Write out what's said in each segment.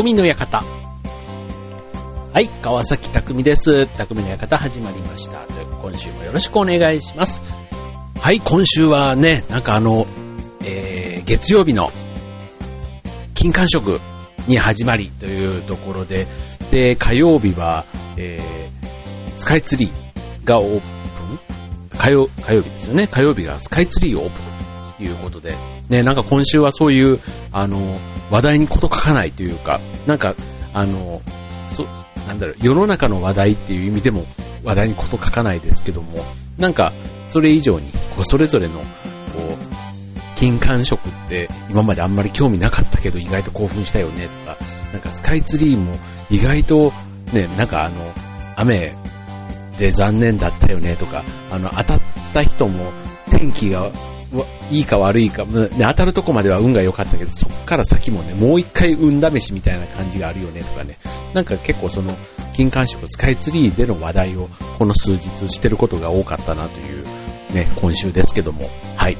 匠の館。はい、川崎匠です。匠の館始まりました。今週もよろしくお願いします。はい、今週はね、なんかあの、えー、月曜日の金環食に始まりというところで、で、火曜日は、えー、スカイツリーがオープン火曜、火曜日ですよね。火曜日がスカイツリーオープンということで、ね、なんか今週はそういう、あの、話題にこと書かないというか、なんか、あの、そ、なんだろう、世の中の話題っていう意味でも話題にこと書かないですけども、なんか、それ以上に、こう、それぞれの、こう、金環食って今まであんまり興味なかったけど意外と興奮したよねとか、なんかスカイツリーも意外とね、なんかあの、雨で残念だったよねとか、あの、当たった人も天気がいいか悪いか、ね、当たるとこまでは運が良かったけど、そっから先もね、もう一回運試しみたいな感じがあるよねとかね、なんか結構その、金環食スカイツリーでの話題をこの数日してることが多かったなというね、今週ですけども、はい。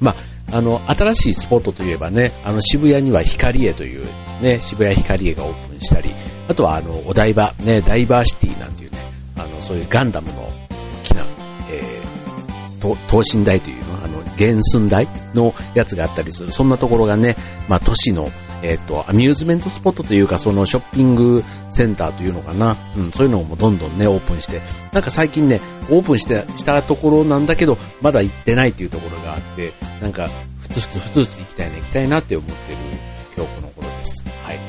まあ、あの、新しいスポットといえばね、あの、渋谷には光栄というね、渋谷光栄がオープンしたり、あとはあの、お台場、ね、ダイバーシティなんていうね、あの、そういうガンダムの大きな、えー、等身大という、原寸大のやつがあったりする、そんなところがね、まあ、都市の、えっ、ー、と、アミューズメントスポットというか、そのショッピングセンターというのかな、うん、そういうのもどんどんね、オープンして、なんか最近ね、オープンして、したところなんだけど、まだ行ってないっていうところがあって、なんか、ふつふつふつふつ行きたいね、行きたいなって思ってる今日この頃です。はい。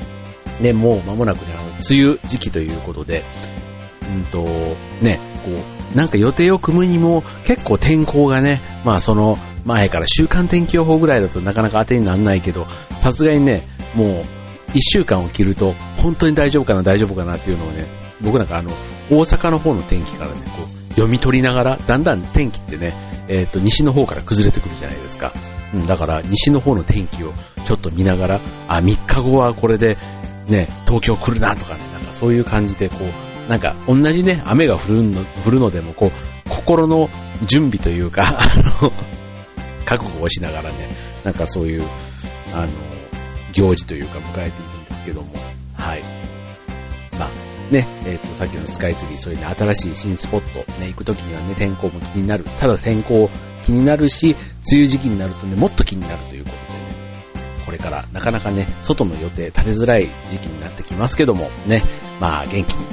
ね、もう間もなくね、あの、梅雨時期ということで、うんと、ね、こう、なんか予定を組むにも結構天候がね、まあその前から週間天気予報ぐらいだとなかなか当てにならないけど、さすがにね、もう一週間を切ると本当に大丈夫かな大丈夫かなっていうのをね、僕なんかあの、大阪の方の天気からね、こう、読み取りながら、だんだん天気ってね、えっ、ー、と、西の方から崩れてくるじゃないですか。うん、だから西の方の天気をちょっと見ながら、あ、3日後はこれでね、東京来るなとかね、なんかそういう感じでこう、なんか同じね、雨が降るの降るのでもこう、心の準備というか、あの、覚悟をしながらね、なんかそういう、あの、行事というか迎えているんですけども、はい。まあ、ね、えっ、ー、と、さっきのスカイツリー、そういうね、新しい新スポット、ね、行くときにはね、天候も気になる。ただ天候気になるし、梅雨時期になるとね、もっと気になるということでね、これからなかなかね、外の予定立てづらい時期になってきますけども、ね、まあ、元気に、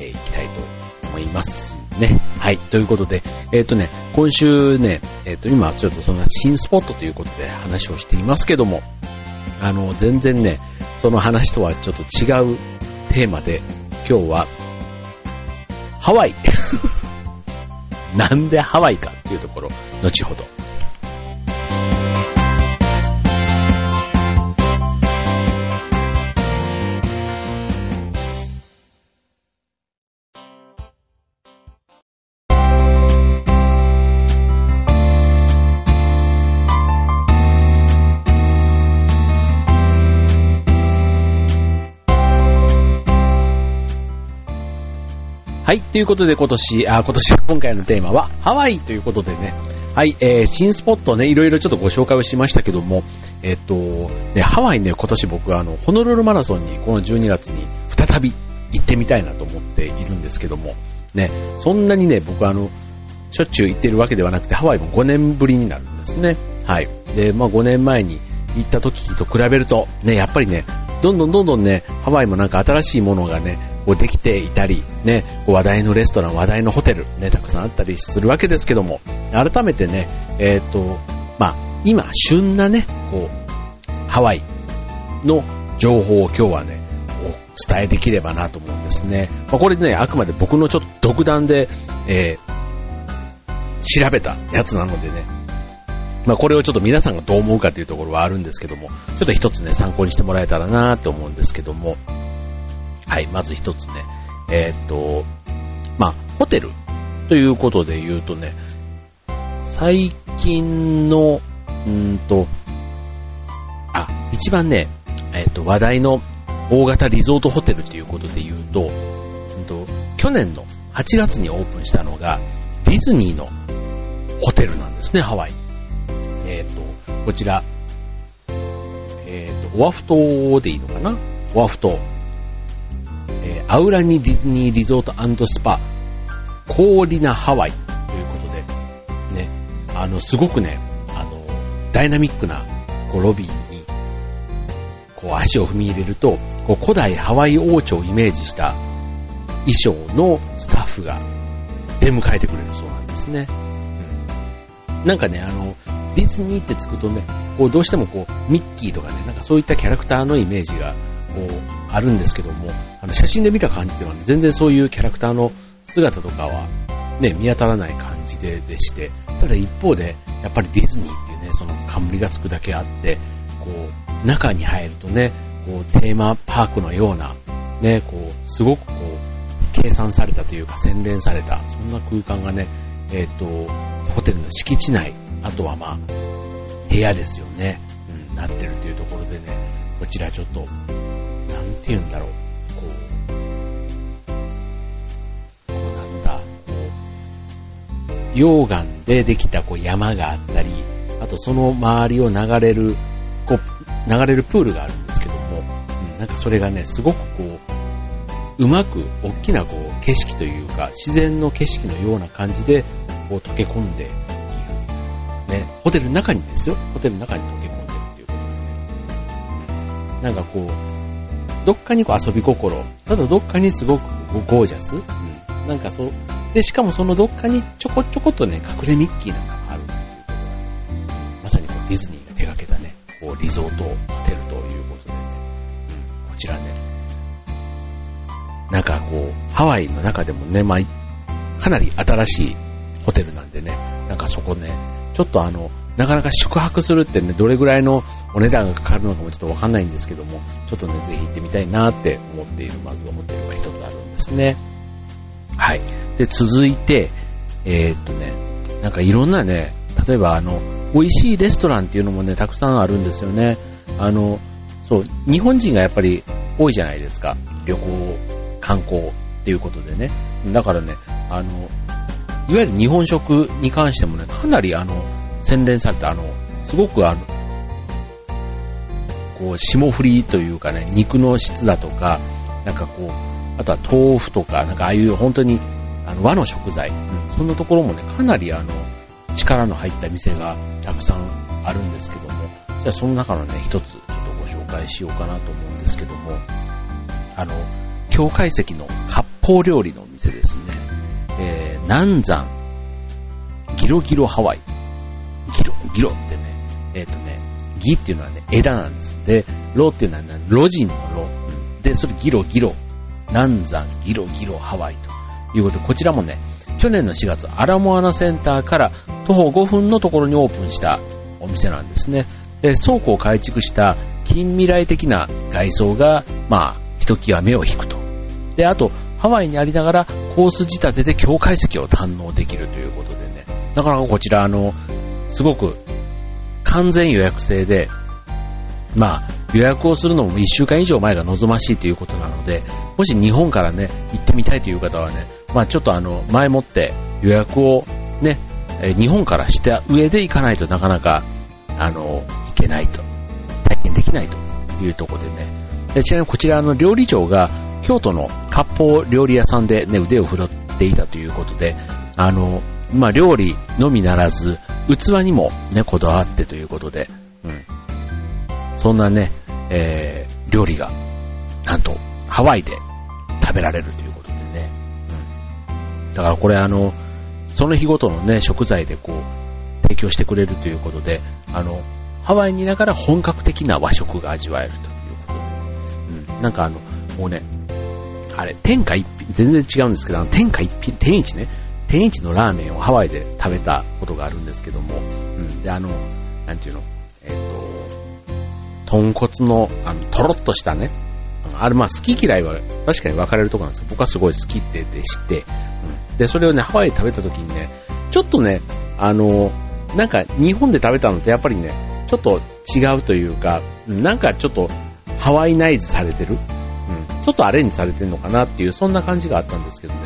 えー、行きたいと思いますね。はい。ということで、えっ、ー、とね、今週ね、えっ、ー、と、今ちょっとそんな新スポットということで話をしていますけども、あの、全然ね、その話とはちょっと違うテーマで、今日は、ハワイ。なんでハワイかっていうところ、後ほど。はい、ということで今年、あ、今年、今回のテーマはハワイということでね、はい、えー、新スポットね、いろいろちょっとご紹介をしましたけども、えっと、ね、ハワイね、今年僕はあの、ホノルルマラソンにこの12月に再び行ってみたいなと思っているんですけども、ね、そんなにね、僕あの、しょっちゅう行ってるわけではなくて、ハワイも5年ぶりになるんですね。はい。で、まあ5年前に行った時と比べると、ね、やっぱりね、どんどんどんどんね、ハワイもなんか新しいものがね、こうできていたり、ね、話題のレストラン、話題のホテル、ね、たくさんあったりするわけですけども、改めてね、えっ、ー、と、まあ、今、旬なね、こう、ハワイの情報を今日はね、お伝えできればなと思うんですね。まあ、これね、あくまで僕のちょっと独断で、えー、調べたやつなのでね、まあ、これをちょっと皆さんがどう思うかというところはあるんですけども、ちょっと一つね、参考にしてもらえたらなと思うんですけども、はい、まず一つね。えー、っと、まあ、ホテルということで言うとね、最近の、うんと、あ、一番ね、え、っと、話題の大型リゾートホテルということで言うと、うんと、去年の8月にオープンしたのが、ディズニーのホテルなんですね、ハワイ。えっ、と、こちら、えっ、と、オアフ島でいいのかな？オアフ島、アウラニディズニーリゾートスパ、コーリナハワイということで、ね、あの、すごくね、あの、ダイナミックな、こう、ロビーに、こう、足を踏み入れると、こう、古代ハワイ王朝をイメージした衣装のスタッフが出迎えてくれるそうなんですね。うん、なんかね、あの、ディズニーってつくとね、こうどうしてもこう、ミッキーとかね、なんかそういったキャラクターのイメージが、こう、あるんですけども、あの、写真で見た感じではね、全然そういうキャラクターの姿とかは、ね、見当たらない感じででして、ただ一方で、やっぱりディズニーっていうね、その冠がつくだけあって、こう、中に入るとね、こう、テーマパークのような、ね、こう、すごくこう、計算されたというか洗練された、そんな空間がね、えっ、ー、と、ホテルの敷地内、あとはまあ、部屋ですよね、うん、なってるというところでね、こちらちょっと、て言うんだろう、こう、こうなんだ、こう、溶岩でできたこう山があったり、あとその周りを流れる、こう、流れるプールがあるんですけども、うん、なんかそれがね、すごくこう、うまく大きなこう景色というか、自然の景色のような感じで、こう溶け込んでいる。ね、ホテルの中にですよ。ホテルの中に溶け込んでるっていうことでね。なんかこう、どっかにこう遊び心、ただどっかにすごくゴージャス、うん、なんかそう、で、しかもそのどっかにちょこちょことね、隠れミッキーなんかもある。っていうことが、まさにこうディズニーが手掛けたね、こうリゾートホテルということでね、こちらね、なんかこう、ハワイの中でもね、まあ、かなり新しいホテルなんでね、なんかそこね、ちょっとあの、なかなか宿泊するってね、どれぐらいのお値段がかかるのかもちょっとわかんないんですけども、ちょっとね、ぜひ行ってみたいなって思っている、まずホテルが一つあるんですね。はい。で、続いて、えー、っとね、なんかいろんなね、例えばあの、美味しいレストランっていうのもね、たくさんあるんですよね。あの、そう、日本人がやっぱり多いじゃないですか。旅行、観光っていうことでね。だからね、あの、いわゆる日本食に関してもね、かなりあの、洗練された、あの、すごくあの、こう、霜降りというかね、肉の質だとか、なんかこう、あとは豆腐とか、なんかああいう本当に、あの、和の食材、うん、そんなところもね、かなりあの、力の入った店がたくさんあるんですけども、じゃあその中のね、一つちょっとご紹介しようかなと思うんですけども、あの、境界石の割烹料理のお店ですね。えー、南山、ギロギロハワイ。ギロ、ギロってね、えっ、ー、とね、ギっていうのはね、枝なんです。で、ロっていうのはね、ロジンのロ。で、それギロギロ、南山ギロギロハワイということで、こちらもね、去年の4月、アラモアナセンターから徒歩5分のところにオープンしたお店なんですね。で、倉庫を改築した近未来的な外装が、まあ、ひときわ目を引くと。で、あと、ハワイにありながらコース仕立てで境界石を堪能できるということでね、なかなかこちら、あの、すごく完全予約制で、まあ、予約をするのも1週間以上前が望ましいということなので、もし日本からね、行ってみたいという方はね、まあちょっとあの、前もって予約をね、日本からした上で行かないとなかなか、あの、行けないと、体験できないというところでね。でちなみにこちらの料理長が京都の割烹料理屋さんでね、腕を振るっていたということで、あの、まあ、料理のみならず、器にもね、こだわってということで、うん。そんなね、えー、料理が、なんと、ハワイで食べられるということでね。うん。だからこれあの、その日ごとのね、食材でこう、提供してくれるということで、あの、ハワイにいながら本格的な和食が味わえるということで、うん。なんかあの、もうね、あれ、天下一品、全然違うんですけど、あの天下一品、天一ね、天一のラーメンをハワイで食べたことがあるんですけども、うん、で、あの、なんていうの、えっ、ー、と、豚骨の、あの、とろっとしたね、あれ、まあ、好き嫌いは確かに分かれるとこなんですけど、僕はすごい好きってで知って、うん、で、それをね、ハワイで食べた時にね、ちょっとね、あの、なんか日本で食べたのとやっぱりね、ちょっと違うというか、なんかちょっとハワイナイズされてるうん、ちょっとアレンジされてるのかなっていう、そんな感じがあったんですけどね。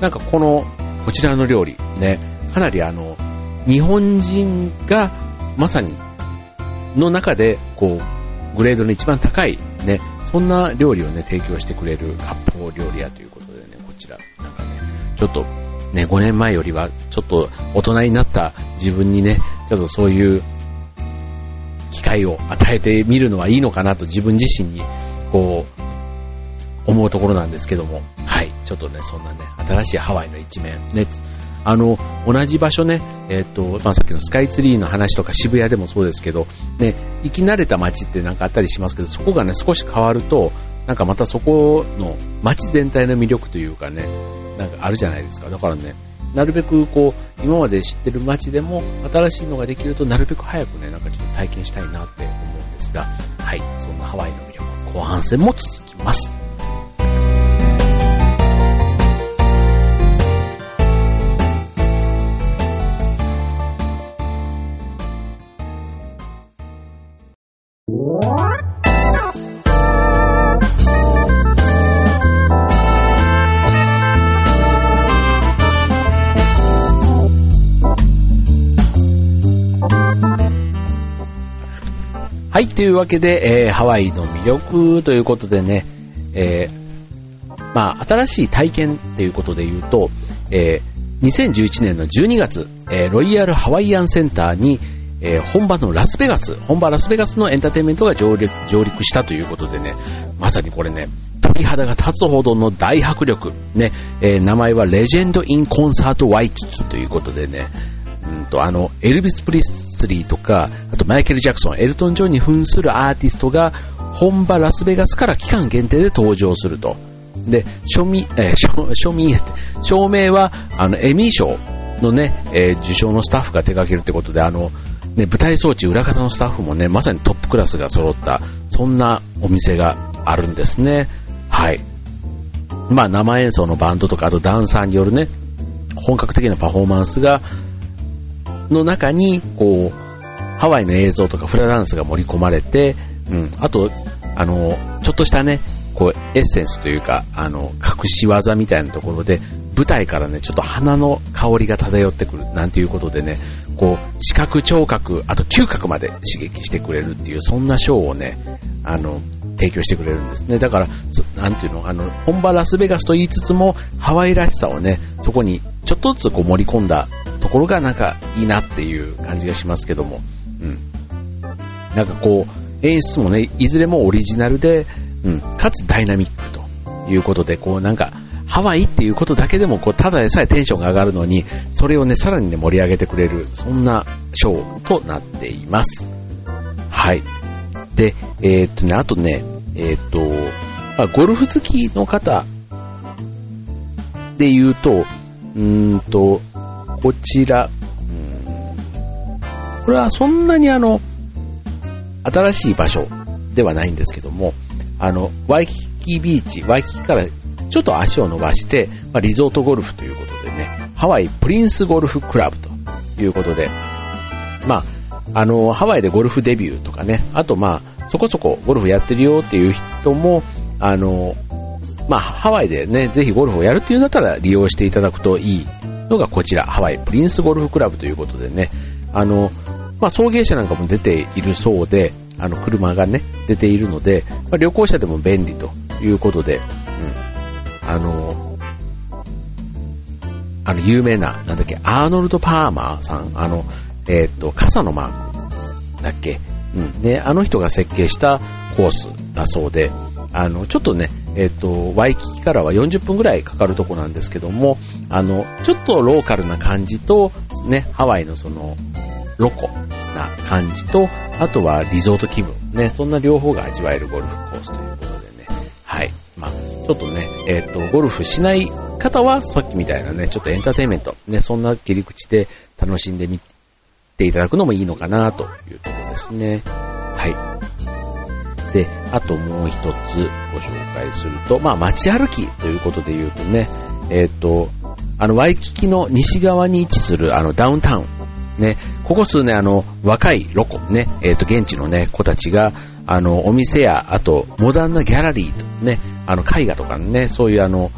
なんかこの、こちらの料理、ね、かなりあの、日本人がまさに、の中で、こう、グレードの一番高いね、そんな料理をね、提供してくれる割烹料理屋ということでね、こちら、なんかね、ちょっと、ね、5年前よりは、ちょっと大人になった自分にね、ちょっとそういう機会を与えてみるのはいいのかなと自分自身に、こう、思うところなんですけども、はい、ちょっとね、そんなね、新しいハワイの一面、ね、あの、同じ場所ね、えっ、と、まあ、さっきのスカイツリーの話とか渋谷でもそうですけど、ね、生き慣れた街ってなんかあったりしますけど、そこがね、少し変わると、なんかまたそこの街全体の魅力というかね、なんかあるじゃないですか。だからね、なるべくこう、今まで知ってる街でも新しいのができるとなるべく早くね、なんかちょっと体験したいなって思うんですが、はい、そんなハワイの魅力、後半戦も続きます。はい、というわけで、えー、ハワイの魅力ということでね、えー、まあ、新しい体験ということで言うと、えー、2011年の12月、えー、ロイヤルハワイアンセンターに、えー、本場のラスベガス、本場ラスベガスのエンターテインメントが上陸上陸したということでね、まさにこれね、鳥肌が立つほどの大迫力、ね、えー、名前はレジェンド・イン・コンサート・ワイキキということでね、うんと、あの、エルビス・プリスリーとか、あとマイケル・ジャクソン、エルトン・ジョンに扮するアーティストが本場ラスベガスから期間限定で登場すると。で、署名、えー、署名、署名は、あの、エミー賞のね、えー、受賞のスタッフが手掛けるってことで、あの、ね、舞台装置裏方のスタッフもね、まさにトップクラスが揃った、そんなお店があるんですね。はい。まあ、生演奏のバンドとか、あとダンサーによるね、本格的なパフォーマンスがの中に、こう、ハワイの映像とかフラダンスが盛り込まれて、うん、あと、あの、ちょっとしたね、こう、エッセンスというか、あの、隠し技みたいなところで、舞台からね、ちょっと花の香りが漂ってくるなんていうことでね、こう、視覚、聴覚、あと嗅覚まで刺激してくれるっていう、そんなショーをね、あの、提供してくれるんですね。だから、なんていうの、あの、本場ラスベガスと言いつつも、ハワイらしさをね、そこにちょっとずつこう盛り込んだところがなんかいいなっていう感じがしますけども、うん。なんかこう、演出もね、いずれもオリジナルで、うん、かつダイナミックということで、こうなんか、ハワイっていうことだけでも、こう、ただでさえテンションが上がるのに、それをね、さらにね、盛り上げてくれる、そんなショーとなっています。はい。で、えー、っとね、あとね、えー、っと、まあ、ゴルフ好きの方で言うと、うーんと、こちら、これはそんなにあの、新しい場所ではないんですけども、あの、ワイキキビーチ、ワイキキからちょっと足を伸ばして、まあ、リゾートゴルフということでね、ハワイプリンスゴルフクラブということで、まあ、あの、ハワイでゴルフデビューとかね、あとまあ、そこそこゴルフやってるよっていう人も、あの、まあ、ハワイでね、ぜひゴルフをやるっていうんだったら利用していただくといいのがこちら、ハワイプリンスゴルフクラブということでね、あの、まあ、送迎車なんかも出ているそうで、あの、車がね、出ているので、まあ、旅行者でも便利ということで、うん、あの、あの、有名な、なんだっけ、アーノルド・パーマーさん、あの、えー、っと、傘のマークだっけ、うん、ね、あの人が設計したコースだそうで、あの、ちょっとね、えっ、と、ワイキキからは40分ぐらいかかるとこなんですけども、あの、ちょっとローカルな感じと、ね、ハワイのその、ロコな感じと、あとはリゾート気分、ね、そんな両方が味わえるゴルフコースということでね、はい。まあ、ちょっとね、えっ、と、ゴルフしない方は、さっきみたいなね、ちょっとエンターテインメント、ね、そんな切り口で楽しんでみていただくのもいいのかなというところですね。で、あともう一つご紹介すると、まあ街歩きということで言うとね、えっ、ー、と、あのワイキキの西側に位置するあのダウンタウン、ね、ここ数年あの若いロコ、ね、えっ、ー、と現地のね、子たちが、あのお店や、あとモダンなギャラリーとね、あの絵画とかね、そういうあの、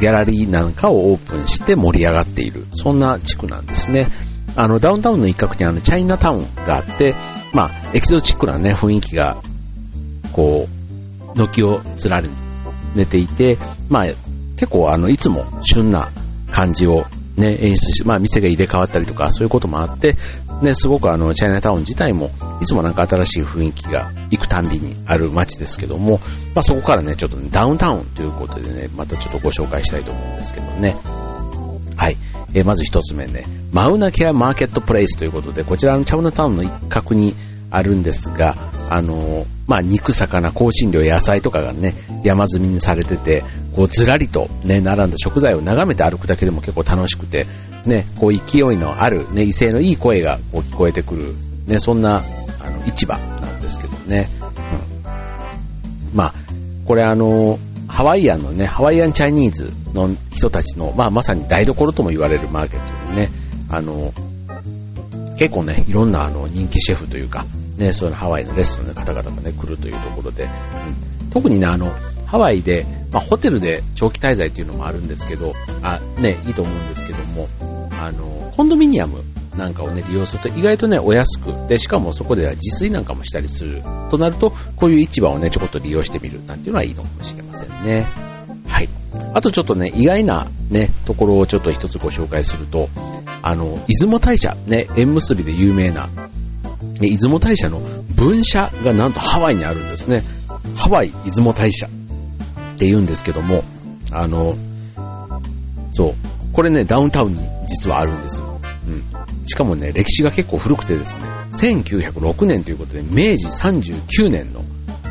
ギャラリーなんかをオープンして盛り上がっている、そんな地区なんですね。あの、ダウンタウンの一角にあの、チャイナタウンがあって、まあ、エキゾチックなね、雰囲気がこう、軒を連ねていて、まあ、結構あの、いつも旬な感じをね、演出して、まあ店が入れ替わったりとかそういうこともあって、ね、すごくあの、チャイナタウン自体も、いつもなんか新しい雰囲気が行くたんびにある街ですけども、まあそこからね、ちょっと、ね、ダウンタウンということでね、またちょっとご紹介したいと思うんですけどね。はい。えー、まず一つ目ね、マウナケアマーケットプレイスということで、こちらのチャウナタウンの一角にあるんですが、あの、まあ、肉、魚、香辛料、野菜とかがね、山積みにされてて、こう、ずらりとね、並んだ食材を眺めて歩くだけでも結構楽しくて、ね、こう、勢いのある、ね、威勢のいい声がこう聞こえてくる、ね、そんな、あの、市場なんですけどね。うん。まあ、これあの、ハワイアンのね、ハワイアンチャイニーズの人たちの、まあ、まさに台所とも言われるマーケットにね、あの、結構ね、いろんなあの人気シェフというか、ね、そういうハワイのレストランの方々がね、来るというところで、うん、特にね、あの、ハワイで、まあ、ホテルで長期滞在っていうのもあるんですけど、あ、ね、いいと思うんですけども、あの、コンドミニアムなんかをね、利用すると意外とね、お安く、で、しかもそこでは自炊なんかもしたりするとなると、こういう市場をね、ちょこっと利用してみるなんていうのはいいのかもしれませんね。はい。あとちょっとね、意外なね、ところをちょっと一つご紹介すると、あの、出雲大社、ね、縁結びで有名な、ね、出雲大社の分社がなんとハワイにあるんですね。ハワイ出雲大社って言うんですけども、あの、そう、これね、ダウンタウンに実はあるんですよ。うん。しかもね、歴史が結構古くてですね、1906年ということで、明治39年の、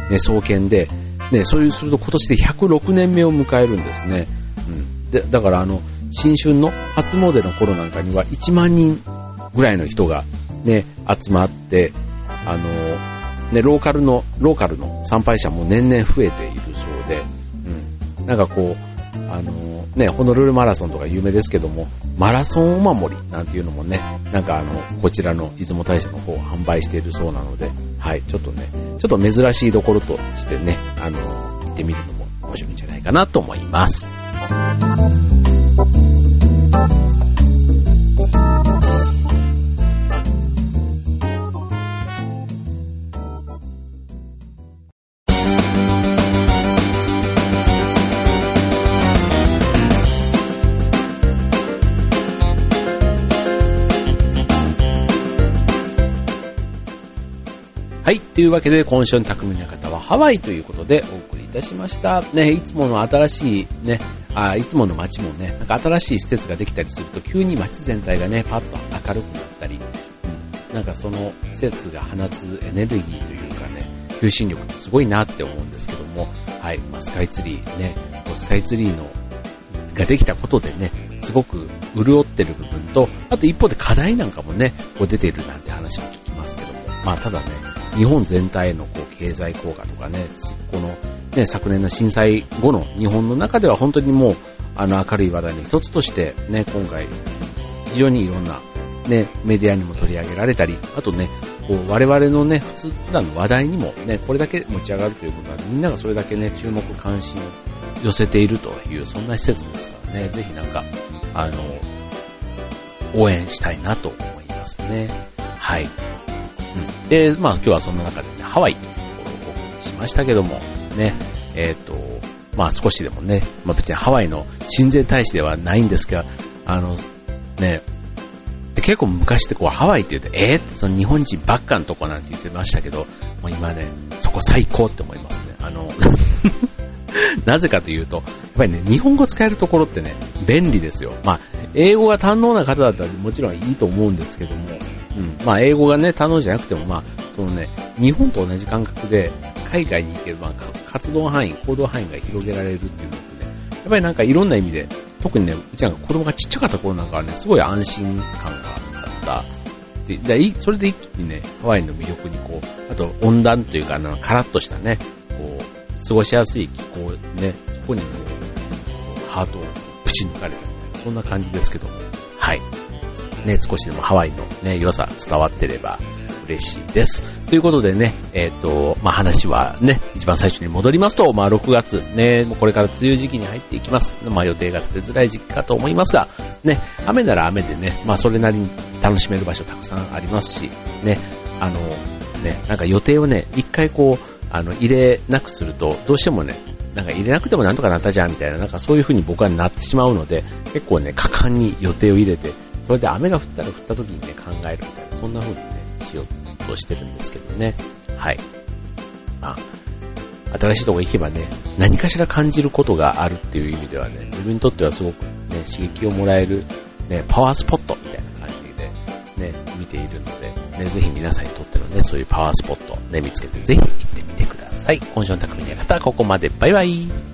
ね、創建で、ね、そういうすると今年で106年目を迎えるんですね。うん。で、だからあの、新春の初詣の頃なんかには1万人ぐらいの人がね、集まって、あの、ね、ローカルの、ローカルの参拝者も年々増えているそうで、うん。なんかこう、あのね、ホノルルマラソンとか有名ですけども、マラソンお守りなんていうのもね、なんかあの、こちらの出雲大社の方販売しているそうなので、はい、ちょっとね、ちょっと珍しいところとしてね、あの、行ってみるのも面白いんじゃないかなと思います。はい。というわけで、今週の匠の方はハワイということでお送りいたしました。ね、いつもの新しいね、あいつもの街もね、なんか新しい施設ができたりすると、急に街全体がね、パッと明るくなったり、うん、なんかその施設が放つエネルギーというかね、求心力ってすごいなって思うんですけども、はい、まあ、スカイツリーね、スカイツリーのができたことでね、すごく潤ってる部分と、あと一方で課題なんかもね、こう出ているなんて話も聞きますけども、まあただね、日本全体へのこう経済効果とかね、この、ね、昨年の震災後の日本の中では本当にもう、あの明るい話題の一つとして、ね、今回、非常にいろんな、ね、メディアにも取り上げられたり、あとね、こう我々のね、普通、普段の話題にもね、これだけ持ち上がるということは、みんながそれだけね、注目関心を寄せているという、そんな施設ですからね、ぜひなんか、あの、応援したいなと思いますね。はい。で、まあ今日はそんな中でね、ハワイというところをお送りしましたけども、ね、えっ、ー、と、まあ少しでもね、まあ別にハワイの親善大使ではないんですけど、あの、ね、結構昔ってこうハワイって言うと、えー、ってその日本人ばっかのとこなんて言ってましたけど、もう今ね、そこ最高って思いますね。あの、なぜかというと、やっぱりね、日本語使えるところってね、便利ですよ。まあ、英語が堪能な方だったらもちろんいいと思うんですけども、うん。まあ、英語がね、堪能じゃなくても、まあ、そのね、日本と同じ感覚で、海外に行けば、活動範囲、行動範囲が広げられるっていうのってね、やっぱりなんかいろんな意味で、特にね、うちなんか子供がちっちゃかった頃なんかはね、すごい安心感があった。で、でそれで一気にね、ハワイの魅力にこう、あと温暖というか、あの、カラッとしたね、こう、過ごしやすい気候ね、そこにもう、ハートをぶち抜かれたみたいな、そんな感じですけども、はい。ね、少しでもハワイのね、良さ伝わってれば嬉しいです。ということでね、えっ、ー、と、まあ、話はね、一番最初に戻りますと、まあ、6月、ね、もうこれから梅雨時期に入っていきます。まあ、予定が立てづらい時期かと思いますが、ね、雨なら雨でね、まあ、それなりに楽しめる場所たくさんありますし、ね、あの、ね、なんか予定をね、一回こう、あの、入れなくすると、どうしてもね、なんか入れなくてもなんとかなったじゃんみたいな、なんかそういう風に僕はなってしまうので、結構ね、果敢に予定を入れて、それで雨が降ったら降った時にね、考えるみたいな、そんな風にね、しようとしてるんですけどね。はい。まあ、新しいとこ行けばね、何かしら感じることがあるっていう意味ではね、自分にとってはすごくね、刺激をもらえる、ね、パワースポットみたいな感じで、ね、見ているので、ね、ぜひ皆さんにとってのね、そういうパワースポット、ね、見つけてぜひ行ってみてください。今週の匠の方はここまで。バイバイ。